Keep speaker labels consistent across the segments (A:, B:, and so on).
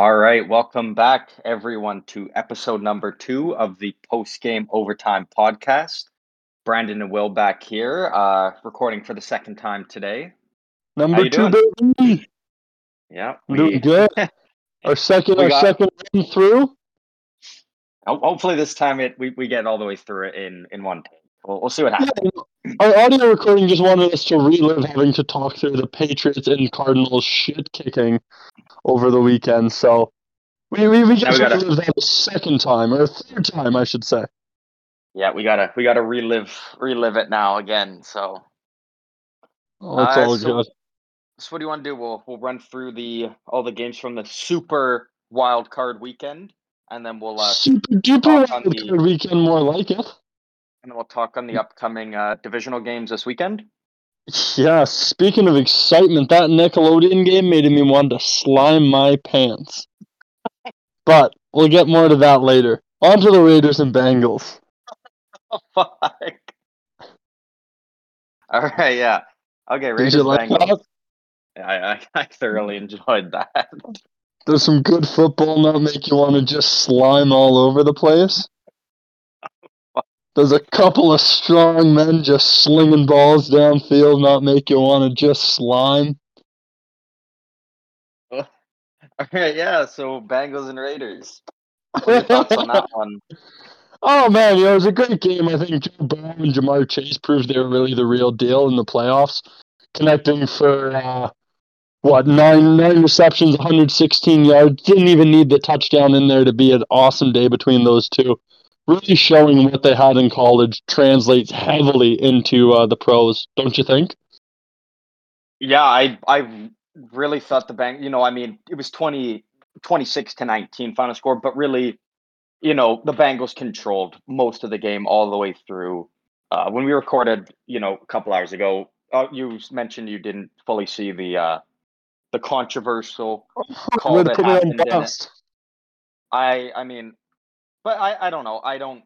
A: All right, welcome back, everyone, to episode number two of the post game overtime podcast. Brandon and Will back here, uh, recording for the second time today.
B: Number two,
A: doing?
B: baby.
A: Yeah,
B: doing good. Our second,
A: We
B: our
A: got-
B: second run through.
A: hopefully this time it we, we get all the way through it in in one take. We'll, we'll see what
B: Yeah,
A: happens.
B: our audio recording just wanted us to relive having to talk through the Patriots and Cardinals shit kicking over the weekend. So we we, we just
A: we gotta-
B: relive that a second time or a third time, I should say.
A: Yeah, we gotta we gotta relive relive it now again. So,
B: Oh, it's
A: Uh,
B: all
A: so-
B: good.
A: so what do you want to do? We'll we'll run through the all the games from the super wild card weekend, and then we'll uh,
B: Super duper wild card weekend, more like it.
A: And then we'll talk on the upcoming uh, divisional games this weekend.
B: Yeah, speaking of excitement, that Nickelodeon game made me want to slime my pants. But we'll get more to that later. On to the Raiders and Bengals.
A: Oh, fuck. All right, yeah. Okay,
B: Did
A: Raiders
B: you like
A: Bengals.
B: that?
A: Yeah, I, I thoroughly enjoyed that.
B: Does some good football not make you want to just slime all over the place? Does a couple of strong men just slinging balls downfield not make you want to just slime?
A: All right, yeah. So Bengals and Raiders. What are your thoughts on that one?
B: Oh man, you know, it was a great game. I think Joe Burrow and Ja'Marr Chase proved they were really the real deal in the playoffs, connecting for uh, what nine nine receptions, 116 yards. Didn't even need the touchdown in there to be an awesome day between those two. Really showing what they had in college translates heavily into uh, the pros, don't you think?
A: Yeah, I I really thought the Bang. You know, I mean, it was 20, 26 to nineteen final score, but really, you know, the Bengals controlled most of the game all the way through. Uh, when we recorded, you know, a couple hours ago, uh, you mentioned you didn't fully see the uh, the controversial call that
B: put it on
A: happened. I I mean, but I I don't know. I don't.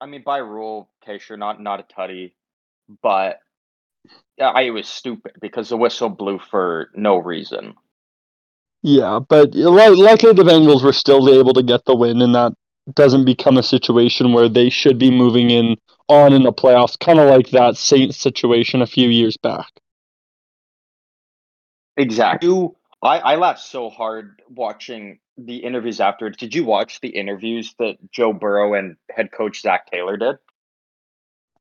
A: I mean, by rule, okay, sure, not not a tutty, but I was stupid because the whistle blew for no reason.
B: Yeah, but lu- luckily the Bengals were still able to get the win, and that doesn't become a situation where they should be moving in on in the playoffs, kind of like that Saints situation a few years back.
A: Exactly. You, I I laughed so hard watching the interviews after. Did you watch the interviews that Joe Burrow and head coach Zac Taylor did?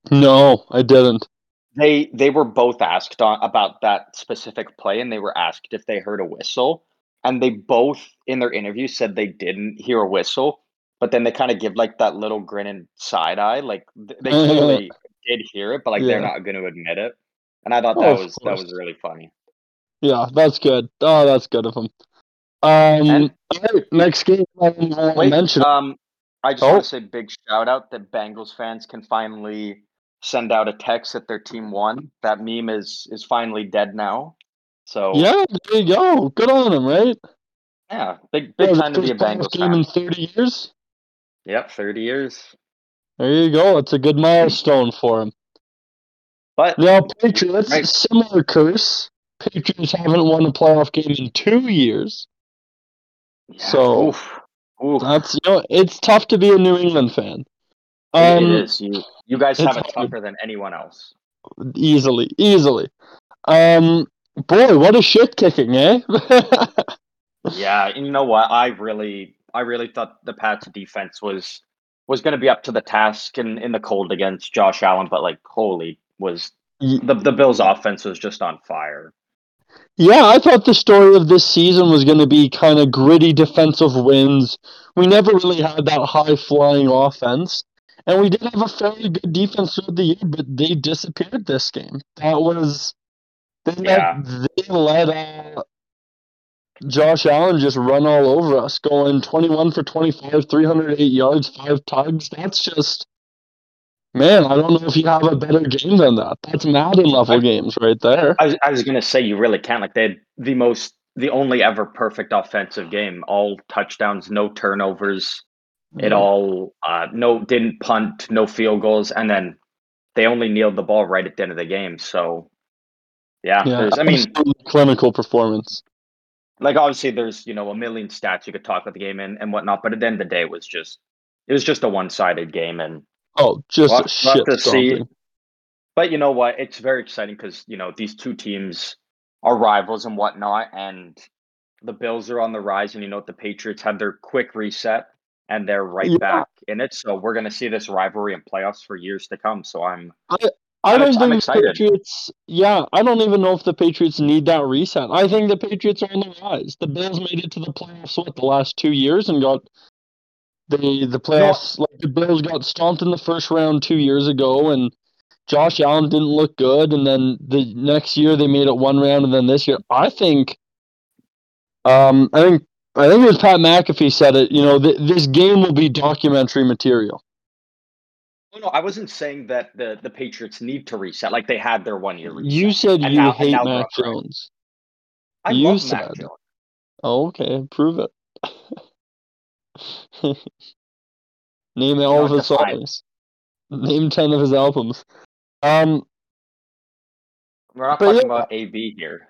B: No, I didn't.
A: They they were both asked on, about that specific play, and they were asked if they heard a whistle, and they both in their interview said they didn't hear a whistle, but then they kind of give like that little grin and side eye, like they clearly did hear it, but like they're not going to admit it. And I thought
B: Oh,
A: that
B: of
A: was that was really funny.
B: Yeah, that's good. Oh, that's good of him. Um,
A: And-
B: next game I want to
A: Wait,
B: mention.
A: um, I just
B: Oh.
A: want to say big shout out that Bengals fans can finally send out a text that their team won. That meme is is finally dead now. So
B: yeah, there you go. Good on them, right?
A: yeah, big big
B: Yeah,
A: time to be a Bengals
B: game in 30 years.
A: Yep, thirty years.
B: There you go. It's a good milestone for him.
A: But
B: Now, Patriots,
A: Right.
B: similar curse. Patriots haven't won a playoff game in two years. So-
A: oof, oof.
B: That's you know, it's tough to be a New England fan.
A: It-
B: Um,
A: it is. You you guys have it
B: hard.
A: tougher than anyone else.
B: easily, easily. Um, boy, what a shit kicking, eh?
A: Yeah, you know what? I really, I really thought the Pats' defense was was going to be up to the task in in the cold against Josh Allen, but like, holy, was the the Bills' offense was just on fire.
B: Yeah, I thought the story of this season was going to be kind of gritty defensive wins. We never really had that high flying offense, and we did have a fairly good defense throughout the year, but they disappeared this game. That was they let
A: Yeah.
B: they let uh, Josh Allen just run all over us, going 21 for 25, 308 yards, five tugs. That's just, man, I don't know if you have a better game than that. That's Madden level
A: I-
B: games right there.
A: I was, I was going to say you really can't. Like they had the most, the only ever perfect offensive game. All touchdowns, no turnovers. It all uh, no didn't punt, no field goals, and then they only kneeled the ball right at the end of the game. So yeah,
B: Yeah,
A: I mean,
B: clinical performance.
A: like obviously there's you know a million stats you could talk about the game and, and whatnot, but at the end of the day, it was just it was just a one sided game, and
B: Oh, just
A: We'll
B: a
A: have- we'll
B: shit
A: to see. but you know what? It's very exciting because you know these two teams are rivals and whatnot, and the Bills are on the rise, and you know what? The Patriots had their quick reset, and they're right
B: Yeah.
A: back in it. So we're gonna see this rivalry in playoffs for years to come. So I'm
B: I
A: I'm
B: don't
A: I'm
B: think
A: excited.
B: Patriots. Yeah, I don't even know if the Patriots need that reset. I think the Patriots are on the rise. The Bills made it to the playoffs what the last two years and got the the playoffs. Like the Bills got stomped in the first round two years ago, and Josh Allen didn't look good. And then the next year they made it one round, and then this year I think. Um, I think I think it was Pat McAfee said it. You know, th- this game will be documentary material.
A: Oh, no, I wasn't saying that the the Patriots need to reset. Like they had their one year reset.
B: You said
A: And
B: you
A: now-
B: hate
A: now
B: Mac. Jones.
A: I
B: you
A: love Mac
B: said-
A: Jones.
B: Oh, okay, prove it. Name all of his songs. Name ten of his albums. Um,
A: We're not talking
B: yeah.
A: about AB here.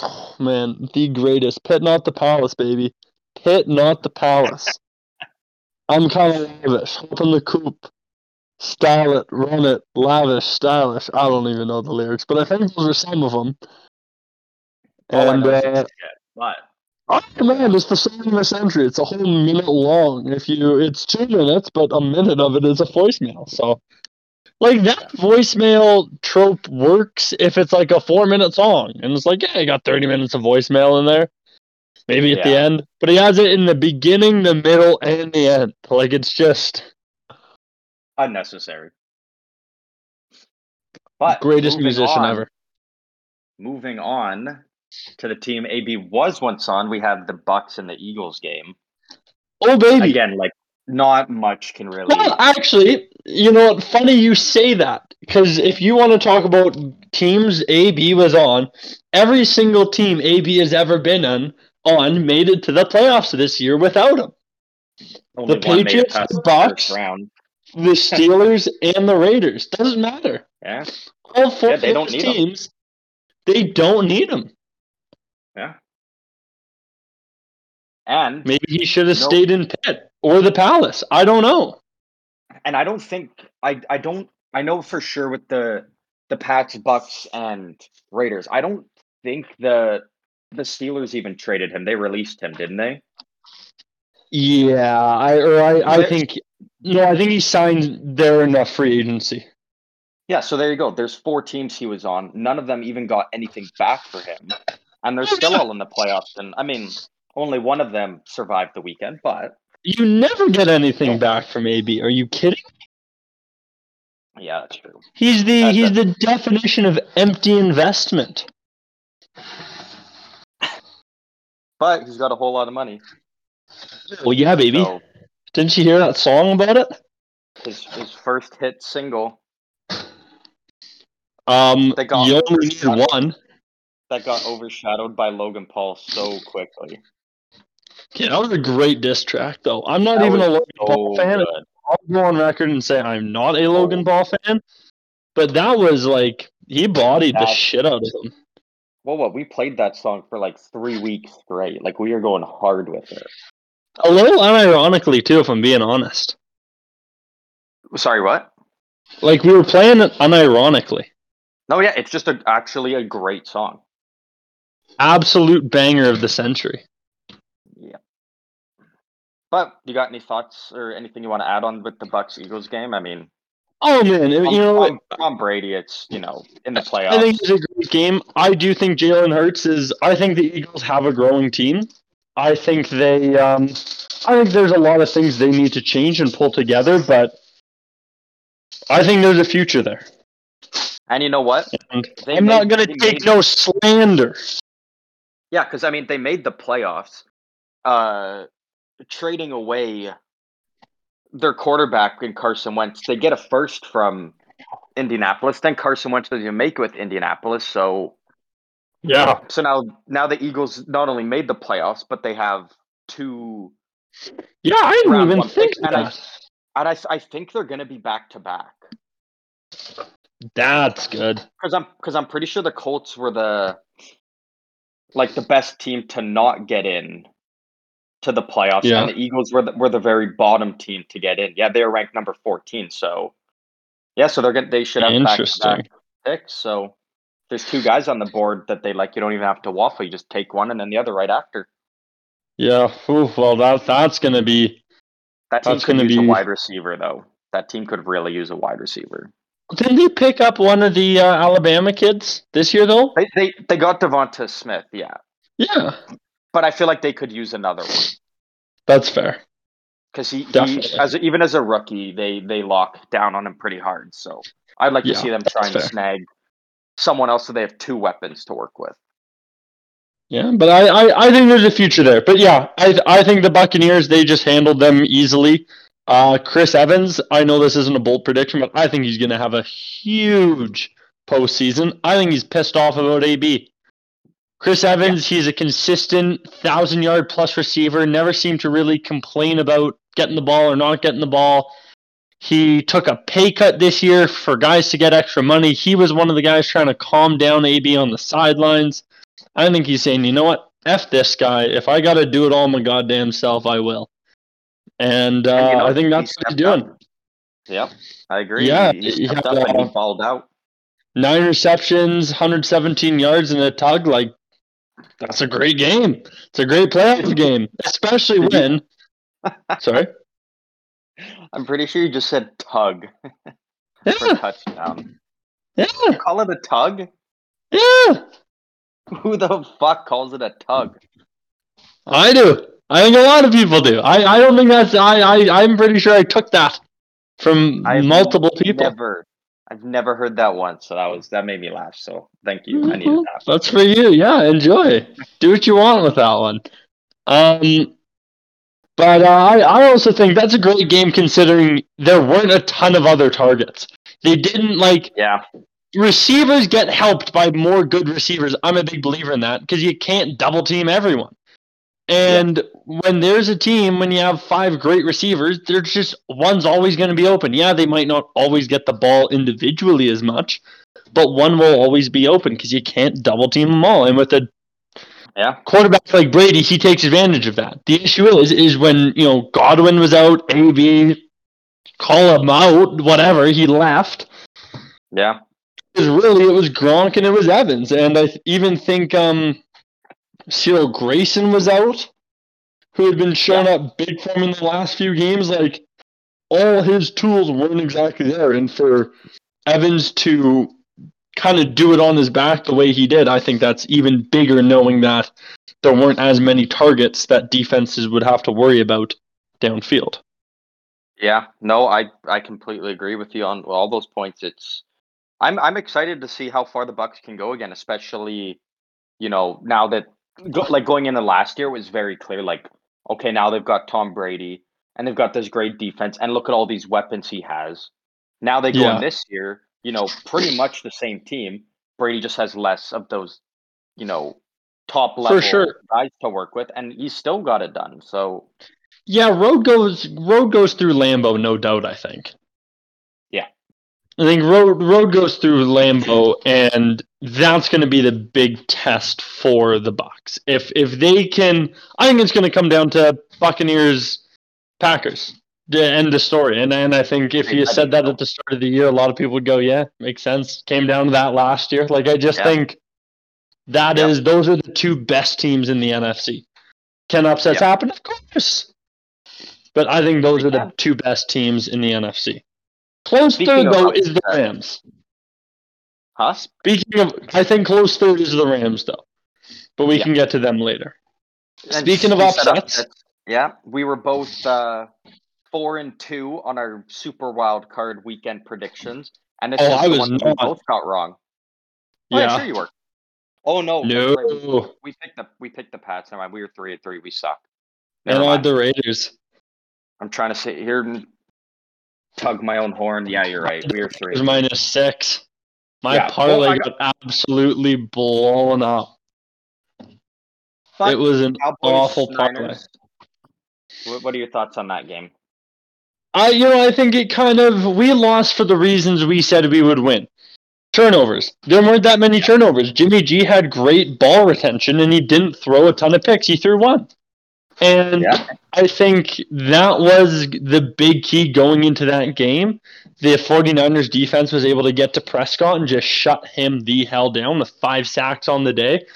B: oh, man, the greatest. Pit not the palace, baby. Pit not the palace. I'm kind of lavish. Hop in the coop. Style it, run it, lavish, stylish. I don't even know the lyrics, but I think those are some of them.
A: All
B: And uh.
A: But
B: Oh man, it's the of the century. It's a whole minute long. If you, it's two minutes, but a minute of it is a voicemail. So, like that voicemail trope works if it's like a four-minute song, and it's like, yeah, you got thirty minutes of voicemail in there, maybe at the end, but he has it in the beginning, the middle, and the end. Like it's just
A: unnecessary. But
B: greatest musician
A: on-
B: ever.
A: Moving on to the team AB was once on, we have the Bucs and the Eagles game.
B: Oh baby,
A: Again, like not much can really.
B: Well, actually, you know what? Funny you say that because if you want to talk about teams AB was on, every single team AB has ever been on on made it to the playoffs this year without him.
A: only
B: the
A: one made it
B: Patriots, the
A: Bucs.
B: The Steelers and the Raiders doesn't matter.
A: Yeah,
B: All four
A: Yeah, they don't
B: those
A: need 'em.
B: teams, they don't need him.
A: Yeah. And
B: Maybe he should have
A: Nope.
B: stayed in Pitt or the Palace. I don't know.
A: and I don't think I I don't I know for sure with the the Pats, Bucs, and Raiders. I don't think the the Steelers even traded him. They released him, didn't they?
B: Yeah, I or I, I think no, I think he signed there enough free agency.
A: Yeah, so there you go. There's four teams he was on. None of them even got anything back for him. And they're still all in the playoffs. And I mean, only one of them survived the weekend, but
B: You never get anything back from AB. Are you kidding?
A: yeah, that's true.
B: He's the
A: That's
B: he's
A: a-
B: the definition of empty investment.
A: But he's got a whole lot of money.
B: Well, yeah, baby.
A: So
B: Didn't you hear that song about it?
A: his his first hit single
B: Um,
A: They got
B: you only need
A: overshadowed.
B: one.
A: That got overshadowed by Logan Paul so quickly.
B: Yeah, that was a great diss track, though. I'm not
A: That
B: even a
A: was
B: Logan Paul fan.
A: good.
B: I'll go on record and say I'm not a Logan Paul fan, but that was like he bodied the shit out of him.
A: Well, what we played that song for like three weeks straight. Like we are going hard with it.
B: A little unironically too, if I'm being honest.
A: Sorry, what?
B: Like we were playing it unironically.
A: No, yeah, it's just a, actually a great song.
B: Absolute banger of the century.
A: Yeah. But you got any thoughts or anything you want to add on with the Bucs Eagles game? I mean,
B: Oh man, you know
A: Tom, Brady, it's you know in the playoffs.
B: I think it's a great game. I do think Jalen Hurts is. I think the Eagles have a growing team. I think they. Um, I think there's a lot of things they need to change and pull together, but I think there's a future there.
A: and you know what?
B: I'm not going to take no slander.
A: Yeah, because I mean they made the playoffs, uh, trading away their quarterback in Carson Wentz. They get a first from Indianapolis. Then Carson Wentz doesn't make it with Indianapolis. So
B: Yeah,
A: so now now the Eagles not only made the playoffs, but they have two.
B: yeah. I didn't even think
A: picks, and I- And I, I think they're going to be back to back
B: That's good.
A: because I'm because I'm pretty sure the Colts were the like the best team to not get in to the playoffs,
B: Yeah.
A: and the Eagles were the, were the very bottom team to get in. Yeah, they are ranked number fourteen. So yeah, so they're gonna they should have
B: Interesting.
A: picks. So there's two guys on the board that they like. You don't even have to waffle. You just take one and then the other right after.
B: Yeah. Ooh, well, that that's gonna be.
A: That team
B: That's
A: could
B: gonna
A: use a
B: be-
A: wide receiver though. That team could really use a wide receiver.
B: Didn't they pick up one of the uh, Alabama kids this year though?
A: They they they got DeVonta Smith, yeah,
B: Yeah,
A: but I feel like they could use another one
B: that's fair.
A: because he, he as a, even as a rookie, they they lock down on him pretty hard. So I'd like
B: Yeah,
A: to see them try and
B: fair.
A: snag someone else so they have two weapons to work with.
B: Yeah, but I, I, I think there's a future there. But yeah, I I think the Buccaneers they just handled them easily. Uh, Chris Evans, I know this isn't a bold prediction, but I think he's gonna have a huge postseason. I think he's pissed off about AB. Chris Evans, he's a consistent thousand yard plus receiver. Never seemed to really complain about getting the ball or not getting the ball. He took a pay cut this year for guys to get extra money. He was one of the guys trying to calm down AB on the sidelines. I think he's saying, you know what? F this guy. If I got to do it all my goddamn self, I will. And, uh,
A: And, you know,
B: I think that's what he's doing.
A: up. Yep, I agree.
B: Yeah,
A: he, he
B: he
A: stepped
B: had,
A: up and
B: uh,
A: he balled out.
B: Nine receptions, 117 yards, and a tug. Like, that's a great game. It's a great playoff game, especially when. Sorry.
A: I'm pretty sure you just said tug for touchdown.
B: yeah,
A: You call it a tug?
B: yeah.
A: Who the fuck calls it a tug?
B: I do. I think a lot of people do. I, I don't think that's. I, I I'm pretty sure I took that from
A: I've
B: multiple people.
A: Never, I've never heard that once. So that was that made me laugh. So thank you. I needed that.
B: That's for you. Yeah, enjoy. Do what you want with that one. Um, but uh, I I also think that's a great game considering there weren't a ton of other targets. They didn't like
A: Yeah,
B: receivers get helped by more good receivers. I'm a big believer in that because you can't double team everyone. And when there's a team, when you have five great receivers, there's just one's always going to be open. Yeah, they might not always get the ball individually as much, but one will always be open because you can't double team them all. And with a
A: yeah,
B: quarterback like Brady, he takes advantage of that. The issue is, is when you know Godwin was out, AB, call him out, whatever, he left
A: yeah.
B: was really it was Gronk and it was Evans, and I even think um, Cyril Grayson was out, who had been showing up big for him in the last few games. Like all his tools weren't exactly there, and for Evans to kind of do it on his back the way he did, I think that's even bigger, knowing that there weren't as many targets that defenses would have to worry about downfield.
A: Yeah, no, I I completely agree with you on all those points. It's I'm I'm excited to see how far the Bucs can go again, especially you know now that go, like going into last year was very clear. Like okay, now they've got Tom Brady and they've got this great defense, and look at all these weapons he has. Now they go
B: Yeah.
A: in this year, you know, pretty much the same team. Brady just has less of those, you know, top level
B: sure.
A: guys to work with, and he's still got it done. So
B: Yeah, road goes road goes through Lambeau, no doubt. I think.
A: Yeah.
B: I think road road goes through Lambeau, and that's going to be the big test for the Bucs. If if they can, I think it's going to come down to Buccaneers, Packers. The end of story. And and I think if you said that at the start of the year, a lot of people would go, "Yeah, makes sense." Came down to that last year. Like I just
A: Yeah.
B: think that is those are the two best teams in the NFC. Can upsets
A: Yeah.
B: happen? Of course. But I think those are the two best teams in the NFC. Close
A: Speaking
B: third though is the Rams.
A: Huh?
B: Speaking of, I think close third is the Rams though, but we
A: Yeah.
B: can get to them later.
A: And
B: Speaking of upsets-
A: yeah, we were both uh, four and two on our super wild card weekend predictions, and this
B: Oh,
A: is
B: I
A: the
B: was
A: one we
B: not.
A: both got wrong. Oh, yeah,
B: Yeah.
A: sure you were. Oh no, that's right, we-
B: No,
A: We picked the we picked the Pats. Never mind. We were three at three. We suck.
B: and
A: Never
B: I had the Raiders.
A: I'm trying to sit here and tug my own horn. Yeah, you're right. We were three.
B: was minus six. My
A: Yeah,
B: parlay
A: well,
B: got absolutely blown up. It was an
A: Cowboys,
B: awful parlay.
A: What, what are your thoughts on that game?
B: I, you know, I think it kind of we lost for the reasons we said we would win. turnovers. There weren't that many turnovers. Jimmy G had great ball retention and he didn't throw a ton of picks. He threw one. And
A: Yeah.
B: I think that was the big key going into that game. The 49ers defense was able to get to Prescott and just shut him the hell down with five sacks on the day.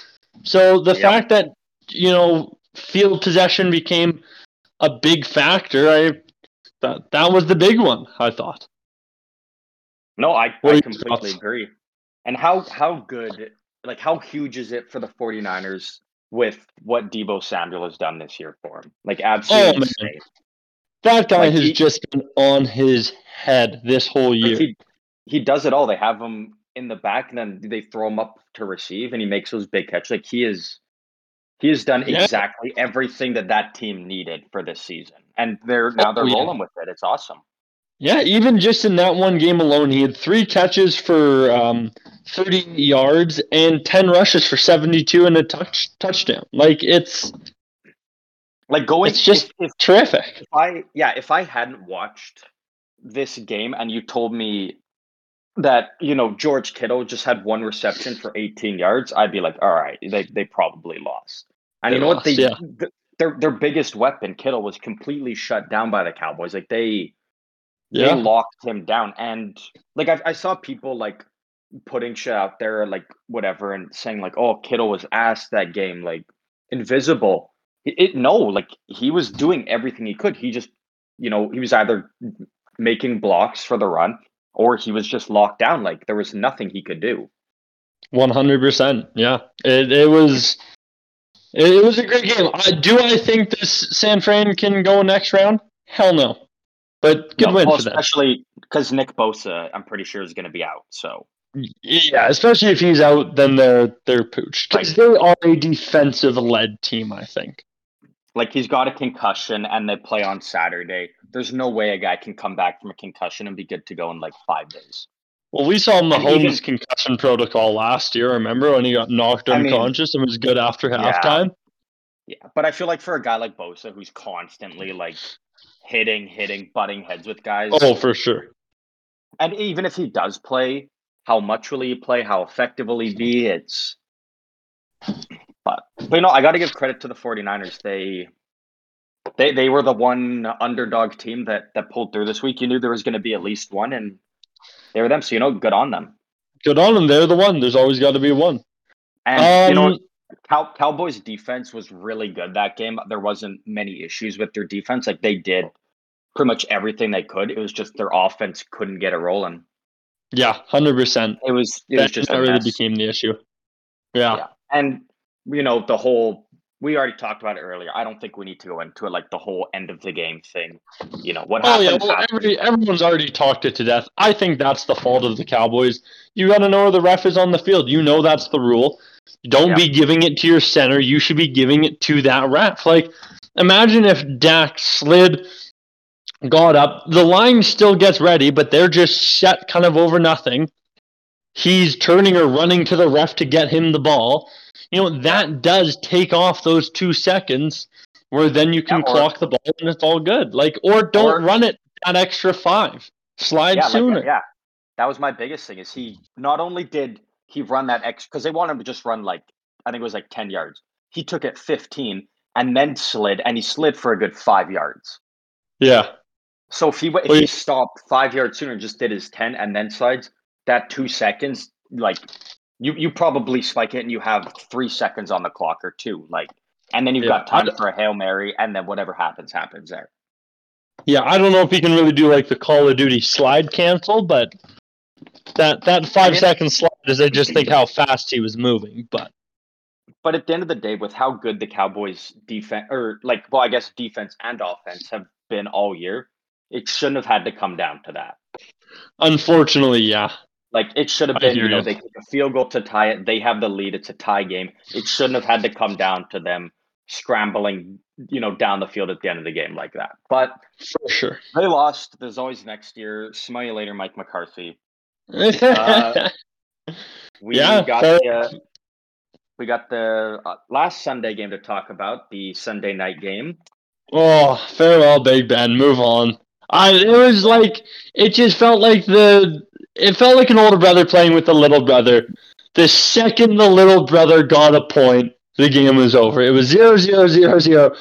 B: So the
A: Yeah.
B: fact that, you know, field possession became a big factor, I that that was the big one, I thought.
A: No, I, I completely
B: thoughts?
A: agree. And how how good like how huge is it for the 49ers with what Deebo Samuel has done this year for him? Like absolutely
B: Oh. That guy
A: Like,
B: has
A: he-
B: just been on his head this whole year.
A: he he does it all. They have him in the back and then they throw him up to receive and he makes those big catches. Like he is he has done
B: Yeah.
A: exactly everything that that team needed for this season. And they're now they're
B: Oh, yeah.
A: rolling with it. It's awesome.
B: Yeah, even just in that one game alone, he had three catches for um, 30 yards and 10 rushes for 72 and a touch touchdown. Like it's
A: Like going
B: It's just-
A: if, if
B: terrific.
A: if I yeah, if I hadn't watched this game and you told me that you know George Kittle just had one reception for 18 yards, I'd be like, all right, they they probably lost. And
B: They
A: you know what? They
B: yeah.
A: th- their their biggest weapon, Kittle, was completely shut down by the Cowboys. Like they they locked him down, and like I, I saw people like putting shit out there, like whatever, and saying like, oh, Kittle was asked that game, like invisible. It, no, like he was doing everything he could. He just, you know, he was either making blocks for the run or he was just locked down. Like there was nothing he could do.
B: 100%. Yeah. It, it was it, it was a great game. I, do I think this San Fran can go next round? Hell no. But good
A: No,
B: win
A: well,
B: for them.
A: especially because Nick Bosa, I'm pretty sure is going to be out. So
B: Yeah, especially if he's out, then they're they're pooched because they are a defensive led team. I think.
A: Like he's got a concussion and they play on Saturday. There's no way a guy can come back from a concussion and be good to go in like five days.
B: Well, we saw Mahomes'
A: even-
B: concussion protocol last year. Remember when he got knocked
A: I mean-
B: unconscious and was good after
A: Yeah.
B: halftime?
A: Yeah, but I feel like for a guy like Bosa who's constantly like hitting, hitting, butting heads with guys,
B: Oh, for sure.
A: and even if he does play, how much will he play? How effective will he be? It's but but you know, I got to give credit to the 49ers. They they they were the one underdog team that that pulled through this week. You knew there was going to be at least one, and they were them. So you know, good on them.
B: Good on them. They're the one. There's always got to be one.
A: And you know,
B: Um,
A: Cow- Cowboys defense was really good that game. There wasn't many issues with their defense. Like they did pretty much everything they could. It was just their offense couldn't get it rolling.
B: yeah, hundred percent.
A: It was it
B: That
A: was just a
B: really became the issue. Yeah.
A: Yeah. And you know, the whole we already talked about it earlier. I don't think we need to go into it like the whole end of the game thing. You know, what
B: Oh
A: happened?
B: yeah, well,
A: happened.
B: every, everyone's already talked it to death. I think that's the fault of the Cowboys. You got to know where the ref is on the field. You know that's the rule. Don't
A: Yeah.
B: be giving it to your center. You should be giving it to that ref. Like, imagine if Dak slid, got up. The line still gets ready, but they're just set kind of over nothing. He's turning or running to the ref to get him the ball. You know that does take off those two seconds, where then you can
A: Yeah, or-
B: clock the ball and it's all good. Like, or don't
A: Or-
B: run it that extra five. Slide
A: yeah,
B: sooner.
A: Like, yeah, that was my biggest thing. Is he not only did he run that extra because they wanted him to just run like I think it was like ten yards. He took it fifteen and then slid, and he slid for a good five yards.
B: yeah.
A: So if he if he stopped five yards sooner and just did his ten and then slides, that two seconds, like you you probably spike it and you have three seconds on the clock or two, like, and then you've
B: Yeah,
A: got time for a hail mary, and then whatever happens happens there.
B: Yeah, I don't know if he can really do like the Call of Duty slide cancel, but that that five
A: mean-
B: second slide is I just think how fast he was moving. But
A: But at the end of the day, with how good the Cowboys defense, or like, well, I guess defense and offense have been all year, it shouldn't have had to come down to that.
B: unfortunately, yeah.
A: Like it should have been, you know,
B: you.
A: they kick a field goal to tie it. They have the lead. It's a tie game. It shouldn't have had to come down to them scrambling, you know, down the field at the end of the game like that. But
B: For sure.
A: they lost. There's always next year. Smell you later, Mike McCarthy. Uh, We
B: Yeah,
A: got
B: fair.
A: the uh, we got the uh, last Sunday game to talk about, the Sunday night game.
B: oh, farewell, Big Ben. Move on. I it was like it just felt like the it felt like an older brother playing with a little brother. The second the little brother got a point, the game was over. It was zero zero zero zero,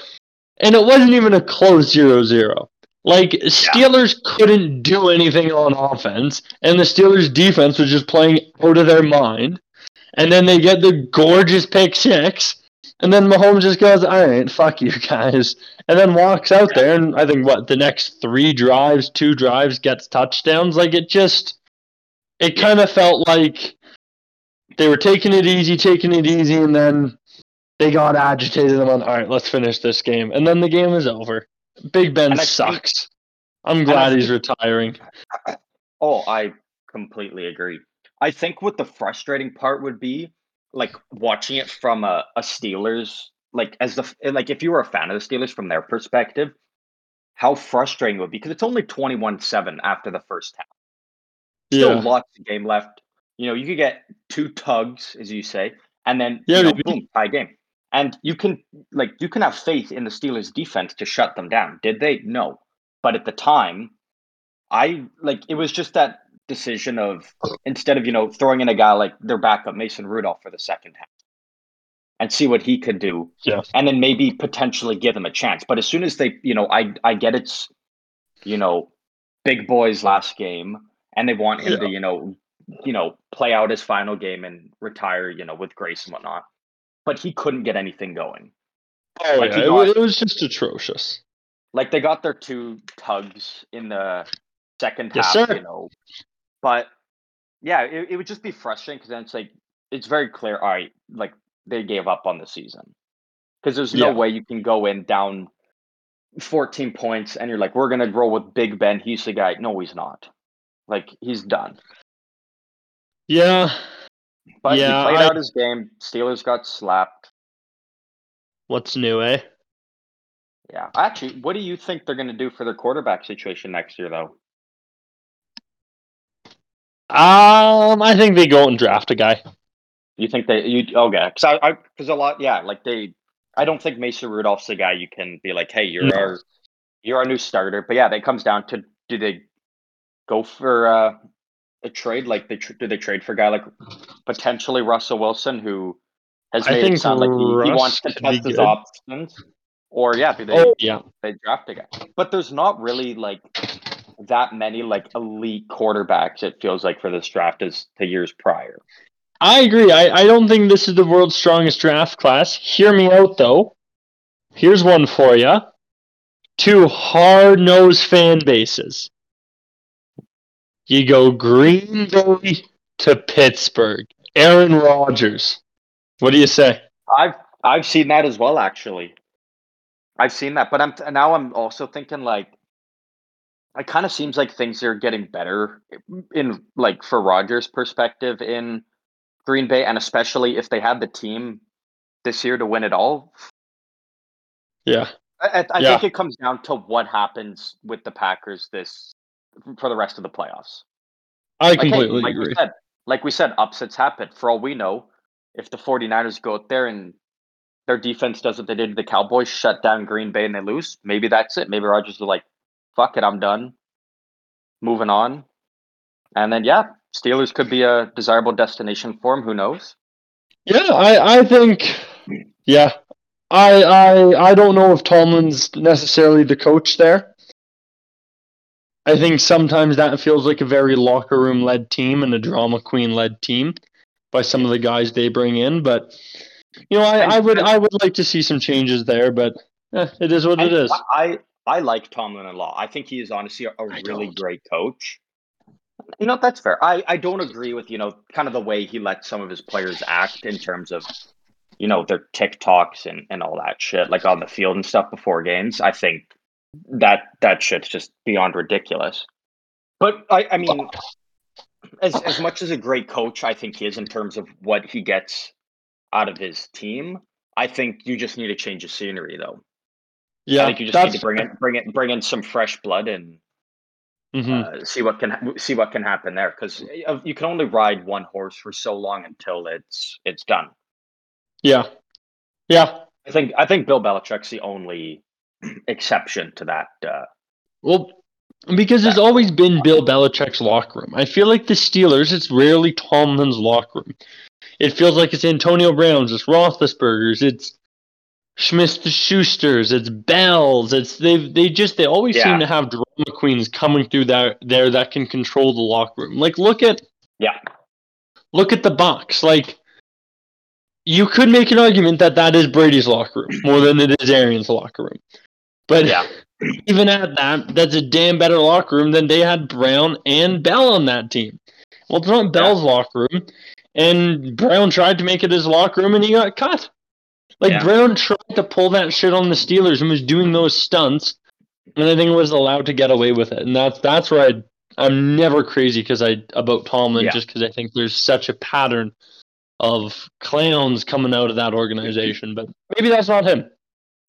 B: and it wasn't even a close zero zero. Like Steelers couldn't do anything on offense, and the Steelers defense was just playing out of their mind. And then they get the gorgeous pick six, and then Mahomes just goes, "All right, fuck you guys," and then walks out there. And I think what the next three drives, two drives, gets touchdowns. Like it just, it kind of felt like they were taking it easy, taking it easy, and then they got agitated and went, "All right, let's finish this game," and then the game is over. Big Ben
A: I
B: sucks. I'm
A: I
B: glad he's retiring.
A: Oh, I completely agree. I think what the frustrating part would be, like watching it from a, a Steelers, like as the like if you were a fan of the Steelers from their perspective, how frustrating it would be because it's only twenty one seven after the first half. Still
B: Yeah,
A: lots of game left. You know, you could get two tugs, as you say, and then
B: Yeah,
A: you know, boom, tie game. And you can like you can have faith in the Steelers defense to shut them down. Did they? No. But at the time, I like it was just that decision of instead of, you know, throwing in a guy like their backup, Mason Rudolph, for the second half and see what he could do.
B: Yeah.
A: And then maybe potentially give him a chance. But as soon as they, you know, I I get it's, you know, big boys last game and they want him
B: Yeah.
A: to, you know, you know, play out his final game and retire, you know, with grace and whatnot. But he couldn't get anything going.
B: oh
A: like,
B: yeah, it,
A: got-
B: it was just atrocious.
A: Like they got their two tugs in the second
B: Yes,
A: half,
B: sir.
A: you know. But yeah, it, it would just be frustrating because then it's like it's very clear. All right, like they gave up on the season because there's no
B: Yeah.
A: way you can go in down 14 points and you're like, we're gonna roll with Big Ben. He's the guy. No, he's not. Like he's done.
B: Yeah.
A: But
B: Yeah,
A: he played
B: I-
A: out his game. Steelers got slapped.
B: What's new, eh?
A: Yeah. Actually, what do you think they're gonna do for their quarterback situation next year, though?
B: Um, I think they go and draft a guy.
A: You think they you okay? Because I because a lot yeah like they I don't think Mason Rudolph's the guy you can be like hey you're
B: No.
A: our you're our new starter but yeah it comes down to do they go for uh, a trade like they tr- do they trade for a guy like potentially Russell Wilson who has
B: I
A: made it sound like he, he wants to test his options or yeah do they
B: Oh yeah.
A: they draft a guy but there's not really like that many like elite quarterbacks it feels like for this draft as to years prior.
B: I agree. I, I don't think this is the world's strongest draft class. Hear me out though. Here's one for you. Two hard nosed fan bases. You go Green Bay to Pittsburgh. Aaron Rodgers. What do you say?
A: I've I've seen that as well, actually. I've seen that, but I'm now I'm also thinking like it kind of seems like things are getting better in like for Rodgers' perspective in Green Bay, and especially if they had the team this year to win it all.
B: Yeah.
A: I, I, I
B: Yeah.
A: think it comes down to what happens with the Packers this for the rest of the playoffs.
B: I
A: Like, hey,
B: completely
A: like
B: agree.
A: We said, like we said, upsets happen. For all we know, if the 49ers go out there and their defense does what they did to the Cowboys, shut down Green Bay and they lose, maybe that's it. Maybe Rodgers is like, fuck it, I'm done. Moving on. And then, yeah, Steelers could be a desirable destination for him. Who knows?
B: Yeah, I, I think yeah. I I I don't know if Tomlin's necessarily the coach there. I think sometimes that feels like a very locker room led team and a drama queen led team by some of the guys they bring in. But you know, I, I would I would like to see some changes there, but eh, it is what it
A: And
B: is.
A: I, I like Tomlin a lot. I think he is honestly a, a
B: I
A: really
B: don't.
A: great coach. You know, that's fair. I, I don't agree with, you know, kind of the way he lets some of his players act in terms of, you know, their TikToks and, and all that shit, like on the field and stuff before games. I think that that shit's just beyond ridiculous. But I, I mean, as as much as a great coach I think he is in terms of what he gets out of his team, I think you just need to change the scenery though.
B: Yeah,
A: I think you just need to bring in bring it bring in some fresh blood and
B: Mhm.
A: uh, see what can see what can happen there because you can only ride one horse for so long until it's it's done.
B: yeah, yeah.
A: I think I think Bill Belichick's the only exception to that. Uh,
B: Well, Because it's always been Bill Belichick's locker room. I feel like the Steelers, it's rarely Tomlin's locker room. It feels like it's Antonio Brown's, it's Roethlisberger's, it's Schmidt the Schusters, it's Bells, it's they they just they always
A: Yeah.
B: seem to have drama queens coming through that there that can control the locker room. Like look at
A: Yeah.
B: look at the Bucs. Like you could make an argument that that is Brady's locker room more than it is Arians' locker room. But
A: Yeah.
B: even at that, that's a damn better locker room than they had Brown and Bell on that team. Well, it's not Bell's locker room, and Brown tried to make it his locker room, and he got cut. Like
A: Yeah.
B: Brown tried to pull that shit on the Steelers and was doing those stunts, and I think it was allowed to get away with it. And that's that's where I I'm never crazy because I about Tomlin
A: Yeah.
B: just because I think there's such a pattern of clowns coming out of that organization. But maybe that's not him.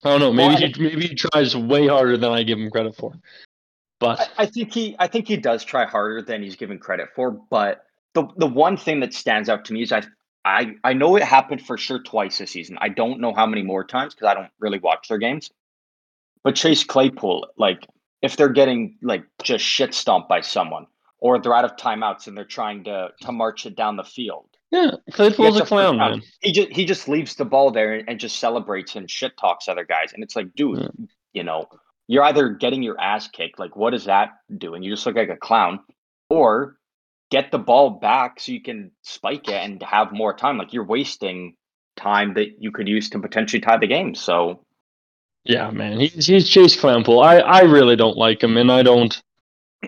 B: I don't know. Maybe
A: Well,
B: he maybe he tries way harder than I give him credit for. But
A: I, I think he I think he does try harder than he's given credit for, but the the one thing that stands out to me is I I I know it happened for sure twice this season. I don't know how many more times because I don't really watch their games. But Chase Claypool, like if they're getting like just shit stomped by someone, or they're out of timeouts and they're trying to to march it down the field,
B: yeah, Claypool's a
A: a
B: clown, man.
A: He just he just leaves the ball there and, and just celebrates and shit talks other guys, and it's like, dude,
B: Yeah.
A: you know, you're either getting your ass kicked, like what is that doing? You just look like a clown, or get the ball back so you can spike it and have more time. Like you're wasting time that you could use to potentially tie the game. So
B: Yeah, man, he's he's Chase Claypool. I I really don't like him, and I don't.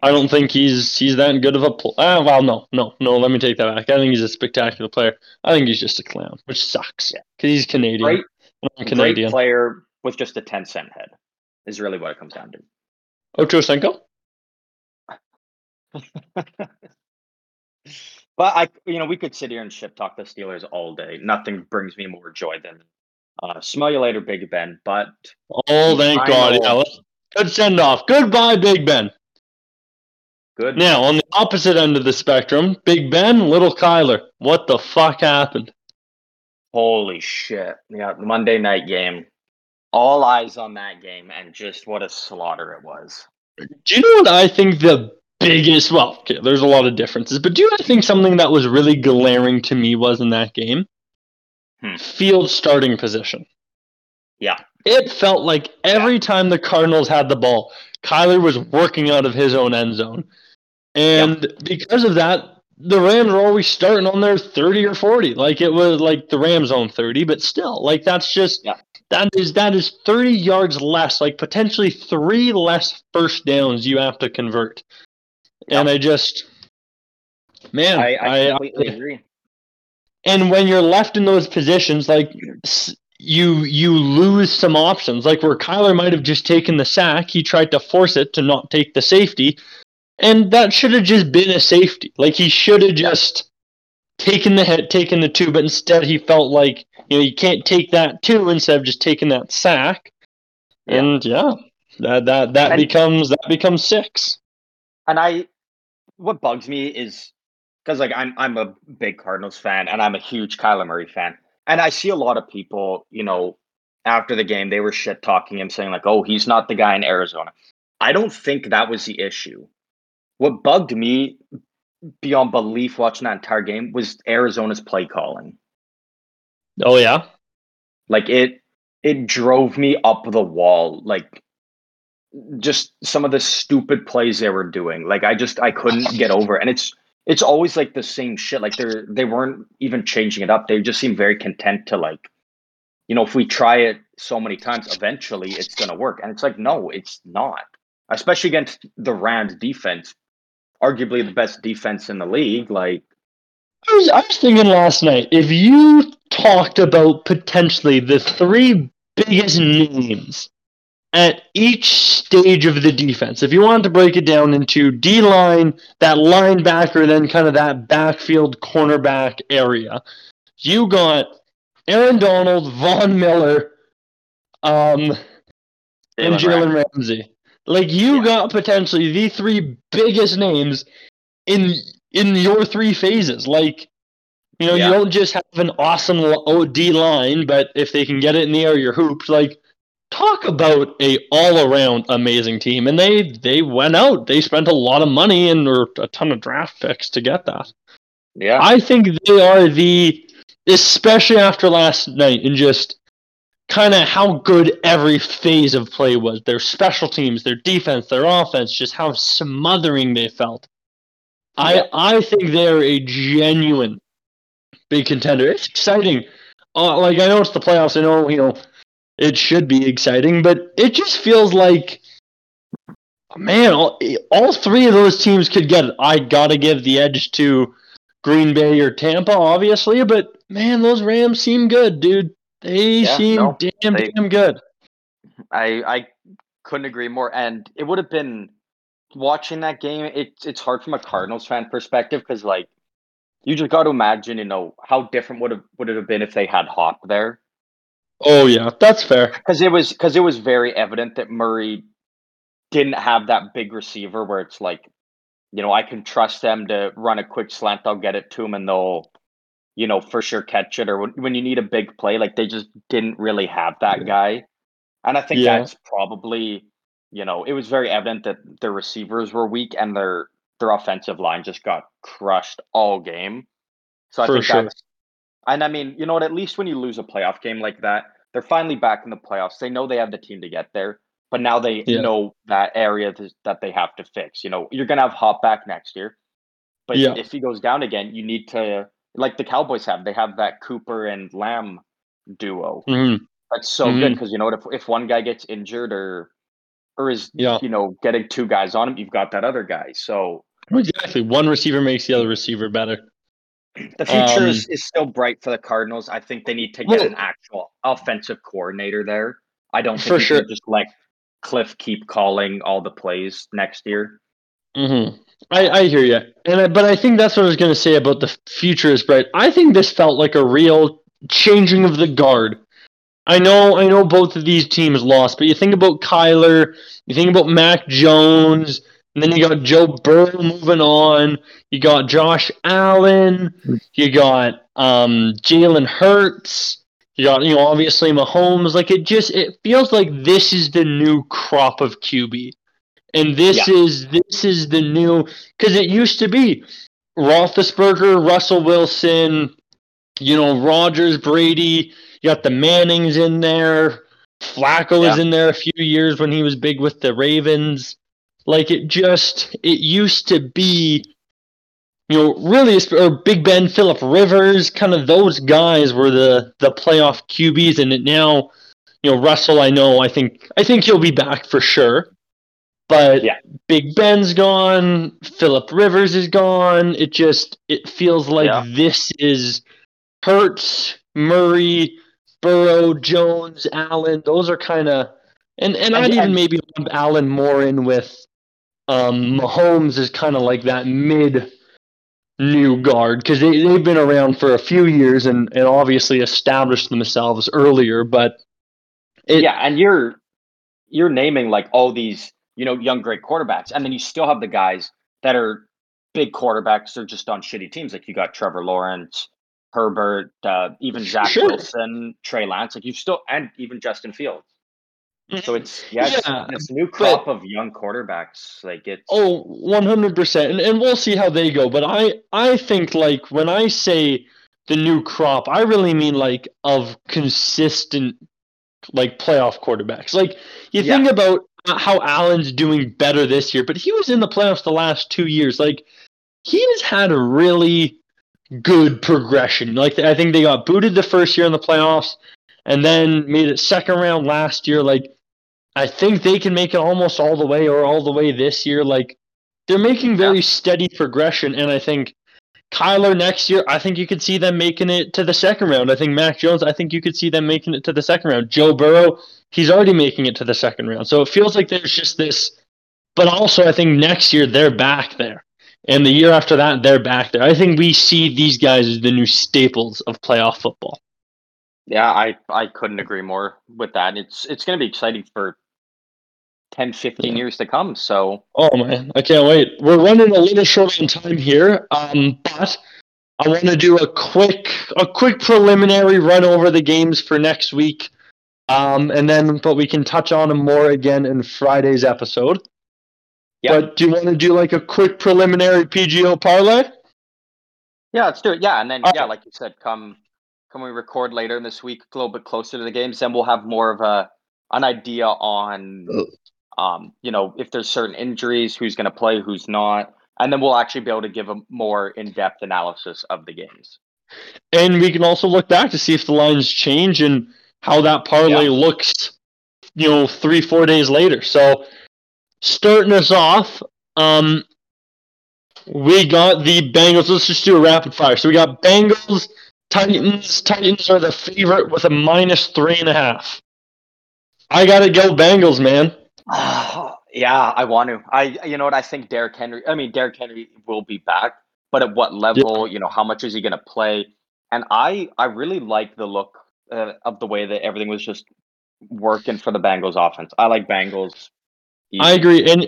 B: I don't think he's he's that good of a pl- uh, well no no no let me take that back. I think he's a spectacular player. I think he's just a clown which sucks because he's Canadian.
A: Great,
B: I'm
A: great
B: Canadian.
A: player with just a ten cent head is really what it comes down to.
B: Ochocinco?
A: But I, you know, we could sit here and shit talk the Steelers all day. Nothing brings me more joy than uh, smell you later, Big Ben. But
B: oh thank God yeah. Good send off goodbye Big Ben
A: good.
B: now on the opposite end of the spectrum Big Ben little Kyler what the fuck happened
A: Holy shit! Yeah, the Monday night game. All eyes on that game, and just what a slaughter it was.
B: Do you know what I think the biggest? Well, okay, there's a lot of differences, but do you know what I think something that was really glaring to me was in that game?
A: Hmm.
B: Field starting position.
A: Yeah.
B: It felt like every time the Cardinals had the ball, Kyler was working out of his own end zone. And because of that, the Rams are always starting on their 30 or 40. Like it was like the Rams on 30, but still, like that's just
A: Yeah.
B: that is that is 30 yards less, like potentially three less first downs you have to convert. And I just man,
A: I, I
B: I,
A: completely agree.
B: and when you're left in those positions, like you you lose some options. Like where Kyler might have just taken the sack, he tried to force it to not take the safety, and that should have just been a safety. Like he should have just taken the hit, taken the two, but instead he felt like you know you can't take that two instead of just taking that sack.
A: Yeah.
B: And yeah, that that that
A: And-
B: becomes that becomes six.
A: And I, what bugs me is because like I'm I'm a big Cardinals fan and I'm a huge Kyler Murray fan, and I see a lot of people, you know, after the game they were shit talking him, saying like, "Oh, he's not the guy in Arizona." I don't think that was the issue. What bugged me beyond belief watching that entire game was Arizona's play calling.
B: Oh yeah,
A: Like it it drove me up the wall. Like just some of the stupid plays they were doing. Like I just I couldn't get over it. And it's it's always like the same shit. Like they're they weren't even changing it up. They just seem very content to like, you know, if we try it so many times, eventually it's gonna work. And it's like, no, it's not. Especially against the Rams defense, arguably the best defense in the league. Like
B: I was, I was thinking last night if you talked about potentially the three biggest names at each stage of the defense, if you wanted to break it down into D line, that linebacker, then kind of that backfield cornerback area, you got Aaron Donald, Von Miller, um, and
A: Jalen
B: Jalen Ramsey. Like you
A: Yeah.
B: got potentially the three biggest names in in your three phases. Like you know,
A: Yeah.
B: you don't just have an awesome OD line, but if they can get it in the air, you're hooped. Like talk about a all around amazing team, and they they went out. They spent a lot of money and or a ton of draft picks to get that.
A: Yeah,
B: I think they are the, especially after last night, and just kind of how good every phase of play was. Their special teams, their defense, their offense, just how smothering they felt.
A: Yeah.
B: I I think they're a genuine big contender. It's exciting. Uh, like I know it's the playoffs. I know you know it should be exciting, but it just feels like man, all, all three of those teams could get it. I gotta give the edge to Green Bay or Tampa, obviously, but man, those Rams seem good, dude. They
A: Yeah,
B: seem
A: no,
B: damn
A: they-
B: damn good.
A: I I couldn't agree more. And it would have been watching that game. It's it's hard from a Cardinals fan perspective because like you just got to imagine, you know, how different would have would it have been if they had Hop there?
B: Oh yeah, that's fair.
A: Because it was because it was very evident that Murray didn't have that big receiver where it's like, you know, I can trust them to run a quick slant. I'll get it to them and they'll, you know, for sure catch it. Or when, you need a big play, like they just didn't really have that guy. And I think
B: Yeah.
A: that's probably, you know, it was very evident that their receivers were weak and their their offensive line just got crushed all game. So I
B: For
A: think
B: sure.
A: that's and I mean, you know what? At least when you lose a playoff game like that, they're finally back in the playoffs. They know they have the team to get there, but now they
B: Yeah.
A: know that area th- that they have to fix. You know, you're gonna have Hop back next year, but
B: Yeah.
A: if he goes down again, you need to like the Cowboys have. They have that Cooper and Lamb duo.
B: Mhm.
A: That's so good
B: Mhm.
A: because you know what? If if one guy gets injured or or is
B: Yeah.
A: you know getting two guys on him, you've got that other guy. So
B: Exactly. One receiver makes the other receiver better.
A: The future
B: Um,
A: is, is still bright for the Cardinals. I think they need to get
B: Well-
A: an actual offensive coordinator there. I don't think
B: For sure.
A: just like Cliff keep calling all the plays next year.
B: hmm I, I hear you, and I, but I think that's what I was going to say about the future is bright. I think this felt like a real changing of the guard. I know, I know, both of these teams lost, but you think about Kyler, you think about Mac Jones, and then you got Joe Burrow moving on. You got Josh Allen. You got um, Jalen Hurts. You got, you know, obviously Mahomes. Like it just, it feels like this is the new crop of QB and this is this is the new because it used to be Roethlisberger, Russell Wilson, you know, Rodgers, Brady. You got the Mannings in there. Flacco was
A: Yeah.
B: in there a few years when he was big with the Ravens. Like it just it used to be, you know, really or Big Ben, Philip Rivers, kind of those guys were the the playoff QBs, and it now, you know, Russell. I know. I think I think he'll be back for sure. But
A: Yeah.
B: Big Ben's gone, Philip Rivers is gone. It just it feels like
A: Yeah.
B: this is Hurts, Murray, Burrow, Jones, Allen. Those are kind of and and
A: And-
B: I'd even
A: and-
B: maybe lump Allen more in with um Mahomes is kind of like that mid new guard because they, they've been around for a few years and, and obviously established themselves earlier but it,
A: yeah, and you're you're naming like all these you know young great quarterbacks, and then you still have the guys that are big quarterbacks. They're just on shitty teams. Like you got Trevor Lawrence, Herbert, uh, even Zach
B: Sure.
A: Wilson, Trey Lance. Like you still and even Justin Fields. So it's yeah, it's
B: Yeah,
A: this new crop of young quarterbacks. Like it's
B: Oh, 100%. And, and we'll see how they go. But I, I think, like, when I say the new crop, I really mean, like, of consistent, like, playoff quarterbacks. Like, you
A: Yeah.
B: think about how Allen's doing better this year, but he was in the playoffs the last two years. Like, he has had a really good progression. Like, I think they got booted the first year in the playoffs and then made it second round last year. Like, I think they can make it almost all the way or all the way this year. Like they're making very steady progression, and I think Kyler next year, I think you could see them making it to the second round. I think Mac Jones, I think you could see them making it to the second round. Joe Burrow, he's already making it to the second round. So it feels like there's just this but also I think next year they're back there. And the year after that, they're back there. I think we see these guys as the new staples of playoff football.
A: Yeah, I I couldn't agree more with that. It's it's going to be exciting for 10, 15
B: Yeah.
A: years to come. So
B: Oh man, I can't wait. We're running a little short on time here, um, but I want to do a quick a quick preliminary run over the games for next week. Um, and then, but we can touch on them more again in Friday's episode.
A: Yeah.
B: But do you want to do like a quick preliminary PGO parlay?
A: Yeah, let's do it. Yeah, and then
B: All
A: yeah,
B: right.
A: like you said, come come we record later in this week, a little bit closer to the games, then we'll have more of a an idea on um, you know, if there's certain injuries, who's gonna play, who's not. And then we'll actually be able to give a more in-depth analysis of the games.
B: And we can also look back to see if the lines change and how that parlay
A: Yeah.
B: looks, you know, three, four days later. So starting us off, um, we got the Bengals. Let's just do a rapid fire. So we got Bengals, Titans. Titans are the favorite with a minus three and a half. I gotta go Bengals, man.
A: yeah, I want to. I you know what I think Derrick Henry I mean Derrick Henry will be back, but at what level, you know, how much is he gonna play? And I I really like the look uh, of the way that everything was just working for the Bengals offense. I like Bengals.
B: I agree, and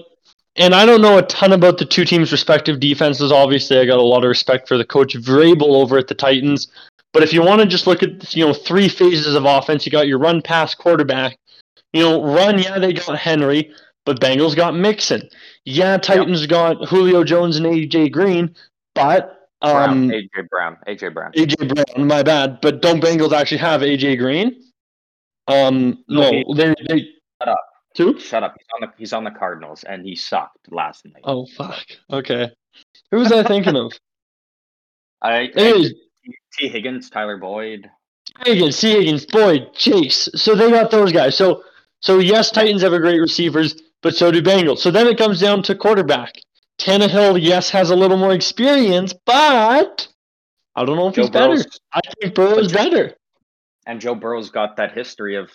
B: and I don't know a ton about the two teams' respective defenses. Obviously, I got a lot of respect for the coach Vrabel over at the Titans. But if you want to just look at you know three phases of offense, you got your run pass quarterback. You know, run, yeah, they got Henry, but Bengals got Mixon. Yeah, Titans got Julio Jones and AJ Green, but
A: Brown,
B: um,
A: AJ Brown, AJ Brown.
B: AJ Brown, my bad. But don't Bengals actually have AJ Green? Um,
A: No,
B: no,
A: he-
B: they they
A: Shut up.
B: two.
A: Shut up. He's on the he's on the Cardinals and he sucked last night.
B: Oh fuck. Okay. Who was I thinking of?
A: I, Tee Higgins, Tyler Boyd.
B: Higgins, C. Higgins, Boyd, Chase. So they got those guys. So so yes, Titans have a great receivers, but so do Bengals. So then it comes down to quarterback. Tannehill, yes, has a little more experience, but I don't know if
A: Joe
B: he's better. I think Burrow's
A: But-
B: better.
A: and Joe Burrow's got that history of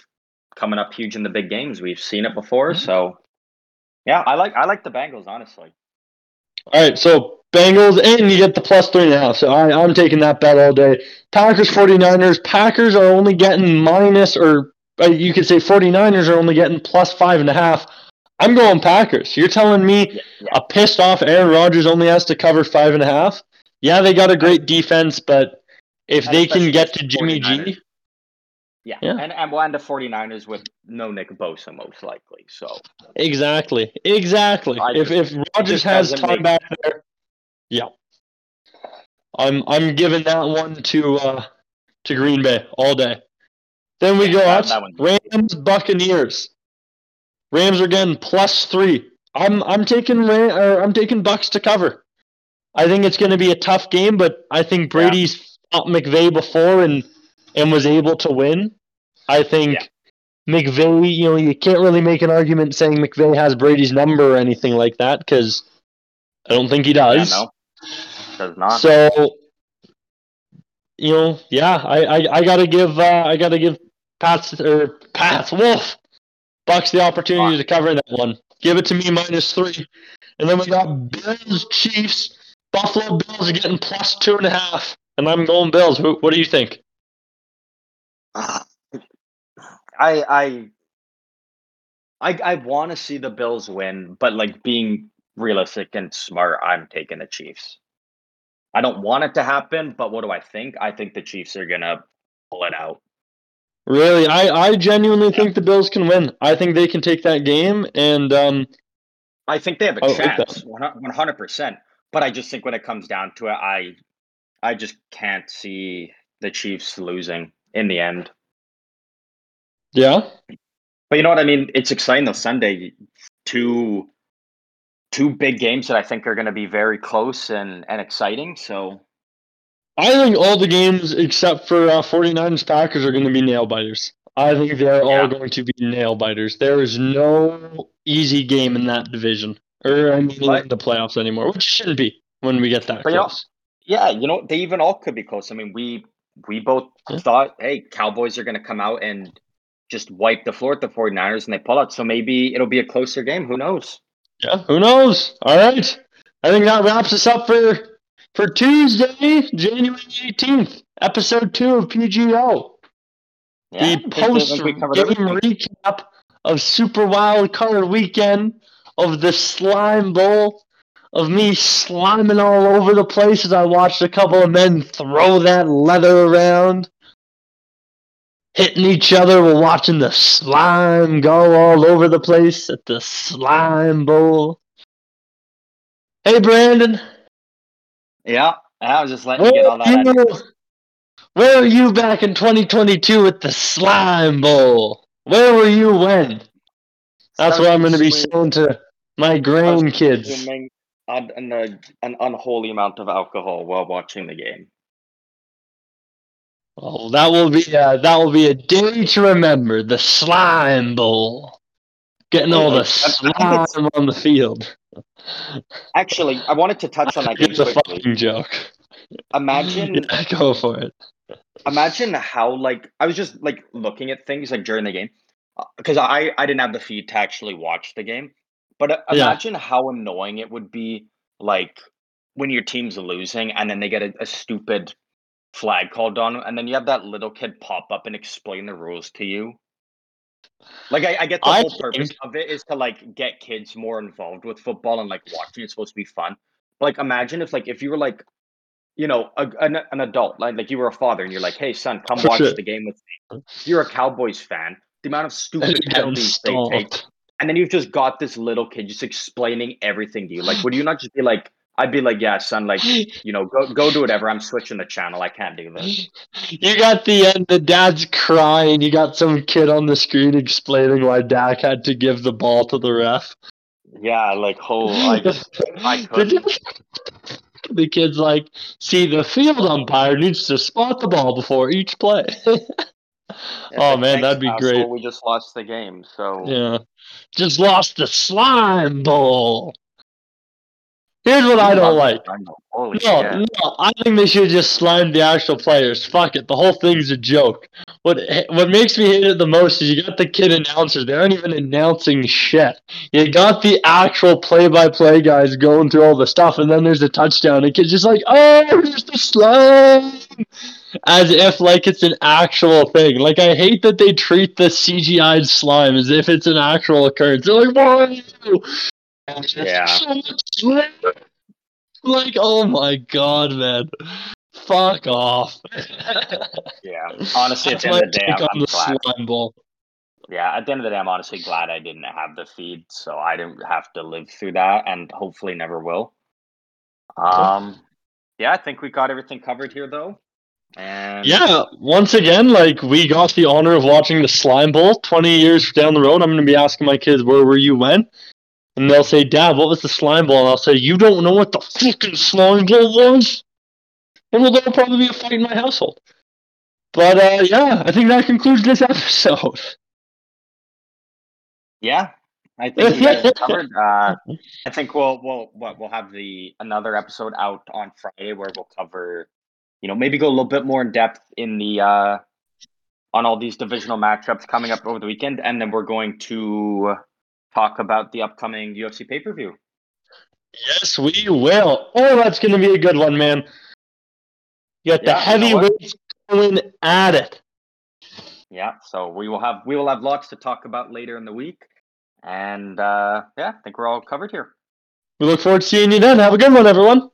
A: coming up huge in the big games. We've seen it before, so yeah, I like I like the Bengals honestly.
B: All right, so Bengals, and you get the plus three now. So I, I'm taking that bet all day. Packers, 49ers. Packers are only getting minus, or uh, you could say 49ers are only getting plus five and a half. I'm going Packers. You're telling me
A: Yeah, yeah.
B: a pissed off Aaron Rodgers only has to cover five and a half? Yeah, they got a great defense, but if
A: And
B: they can get to Jimmy
A: 49ers.
B: G,
A: Yeah.
B: Yeah.
A: And and we'll end the 49ers with no Nick Bosa most likely. So
B: exactly, exactly.
A: I
B: if
A: just-
B: if Rodgers has time
A: make-
B: back there, yeah, I'm I'm giving that one to uh to Green Bay all day. Then we
A: Yeah,
B: go out Rams Buccaneers. Rams are getting plus three. I'm I'm taking Ra- or I'm taking Bucs to cover. I think it's going to be a tough game, but I think Brady's fought McVay before and and was able to win. I think
A: Yeah.
B: McVay, you know, you can't really make an argument saying McVay has Brady's number or anything like that because I don't think he
A: yeah,
B: does.
A: no. Does not.
B: So, you know, yeah, I, I, I gotta give uh, I gotta give Pats or Pats Wolf Bucs the opportunity to cover that one. Give it to me minus three, and then we got Bills Chiefs. Buffalo Bills are getting plus two and a half, and I'm going Bills. What do you think?
A: I I I I want to see the Bills win, but like being realistic and smart, I'm taking the Chiefs. I don't want it to happen, but what do I think? I think the Chiefs are gonna pull it out.
B: Really, I, I genuinely think the Bills can win. I think they can take that game, and um,
A: I think they have a
B: I
A: chance, one hundred percent. But I just think when it comes down to it, I I just can't see the Chiefs losing in the end.
B: yeah,
A: But you know what I mean? It's exciting though. Sunday, two two big games that I think are going to be very close and and exciting. So
B: I think all the games except for uh, 49ers Packers are going to be nail biters. I think they're
A: Yeah.
B: all going to be nail biters. There is no easy game in that division, or I mean,
A: But-
B: in the playoffs anymore, which shouldn't be when we get that
A: know, yeah, you know they even all could be close. I mean, we we both
B: Yeah.
A: thought, hey, Cowboys are going to come out and just wipe the floor at the 49ers and they pull out. So maybe it'll be a closer game. Who knows?
B: Yeah, who knows? All right, I think that wraps us up for for Tuesday, January 18th, episode two of PGO.
A: Yeah,
B: the post game recap of Super Wild Card Weekend of the Slime Bowl of me sliming all over the place as I watched a couple of men throw that leather around. hitting each other. We're watching the slime go all over the place at the slime bowl. Hey, Brandon.
A: Yeah, I was just letting you get all that.
B: Where, you, where were you back in 2022 with the slime bowl? Where were you when? That's what I'm going to be showing to my grandkids.
A: An, an, uh, an unholy amount of alcohol while watching the game.
B: Oh, that will be uh, that will be a day to remember. The slime bowl, getting all the
A: I- I think
B: slime on the field.
A: Actually, I wanted to touch on that
B: It's a
A: quickly.
B: fucking joke.
A: Imagine
B: Yeah, go for it.
A: imagine how like I was just like looking at things like during the game because I I didn't have the feed to actually watch the game, but uh,
B: Yeah.
A: imagine how annoying it would be like when your team's losing and then they get a, a stupid flag called on and then you have that little kid pop up and explain the rules to you. Like I, I get the
B: I
A: whole purpose of it is to like get kids more involved with football and like watching it's supposed to be fun. Like imagine if like if you were like you know a, an, an adult like like you were a father and you're like hey son come
B: For
A: watch
B: sure.
A: the game with me. You're a Cowboys fan. The amount of stupid penalties they take and then you've just got this little kid just explaining everything to you. Like, would you not just be like, I'd be like, yeah, son, like, you know, go go do whatever. I'm switching the channel. I can't do this.
B: You got the end. The dad's crying. You got some kid on the screen explaining why Dak had to give the ball to the ref.
A: Yeah, like, oh, I just, I couldn't.
B: the kid's like, see, the field umpire needs to spot the ball before each play.
A: It's
B: Oh, man,
A: "Thanks,
B: that'd be
A: asshole,
B: great.
A: We just lost the game, so
B: yeah. Just lost the slime bowl. Here's what I don't like.
A: Holy
B: No,
A: shit.
B: no, I think they should just slime the actual players. Fuck it, the whole thing's a joke. What what makes me hate it the most is you got the kid announcers. They aren't even announcing shit. You got the actual play-by-play guys going through all the stuff, and then there's a touchdown. The kid's just like, "Oh, here's the slime," as if like it's an actual thing. Like I hate that they treat the CGI slime as if it's an actual occurrence. They're like, "Why?"
A: Yeah.
B: So much slime. Like, oh my god, man. Fuck off.
A: Yeah. Honestly, at the end of the day, I'm, I'm
B: the
A: glad.
B: slime ball.
A: Yeah, at the end of the day, I'm honestly glad I didn't have the feed, so I didn't have to live through that, and hopefully never will. Um, yeah, I think we got everything covered here, though. And
B: Yeah, once again, like we got the honor of watching the slime bowl. Twenty years down the road, I'm gonna be asking my kids, "Where were you when?" And they'll say, "Dad, what was the slime ball? And I'll say, "You don't know what the fucking slime ball was." And well, there'll probably be a fight in my household. But uh, yeah, I think that concludes this episode.
A: Yeah, I think we got it covered. Uh, I think we'll we'll what we'll have the another episode out on Friday where we'll cover, you know, maybe go a little bit more in depth in the uh, on all these divisional matchups coming up over the weekend, and then we're going to talk about the upcoming UFC pay per view.
B: Yes, we will. Oh, that's going to be a good one, man. You got the
A: Yeah, you know
B: heavyweights going at it.
A: Yeah, so we will have we will have lots to talk about later in the week, and uh, yeah, I think we're all covered here.
B: We look forward to seeing you then. Have a good one, everyone.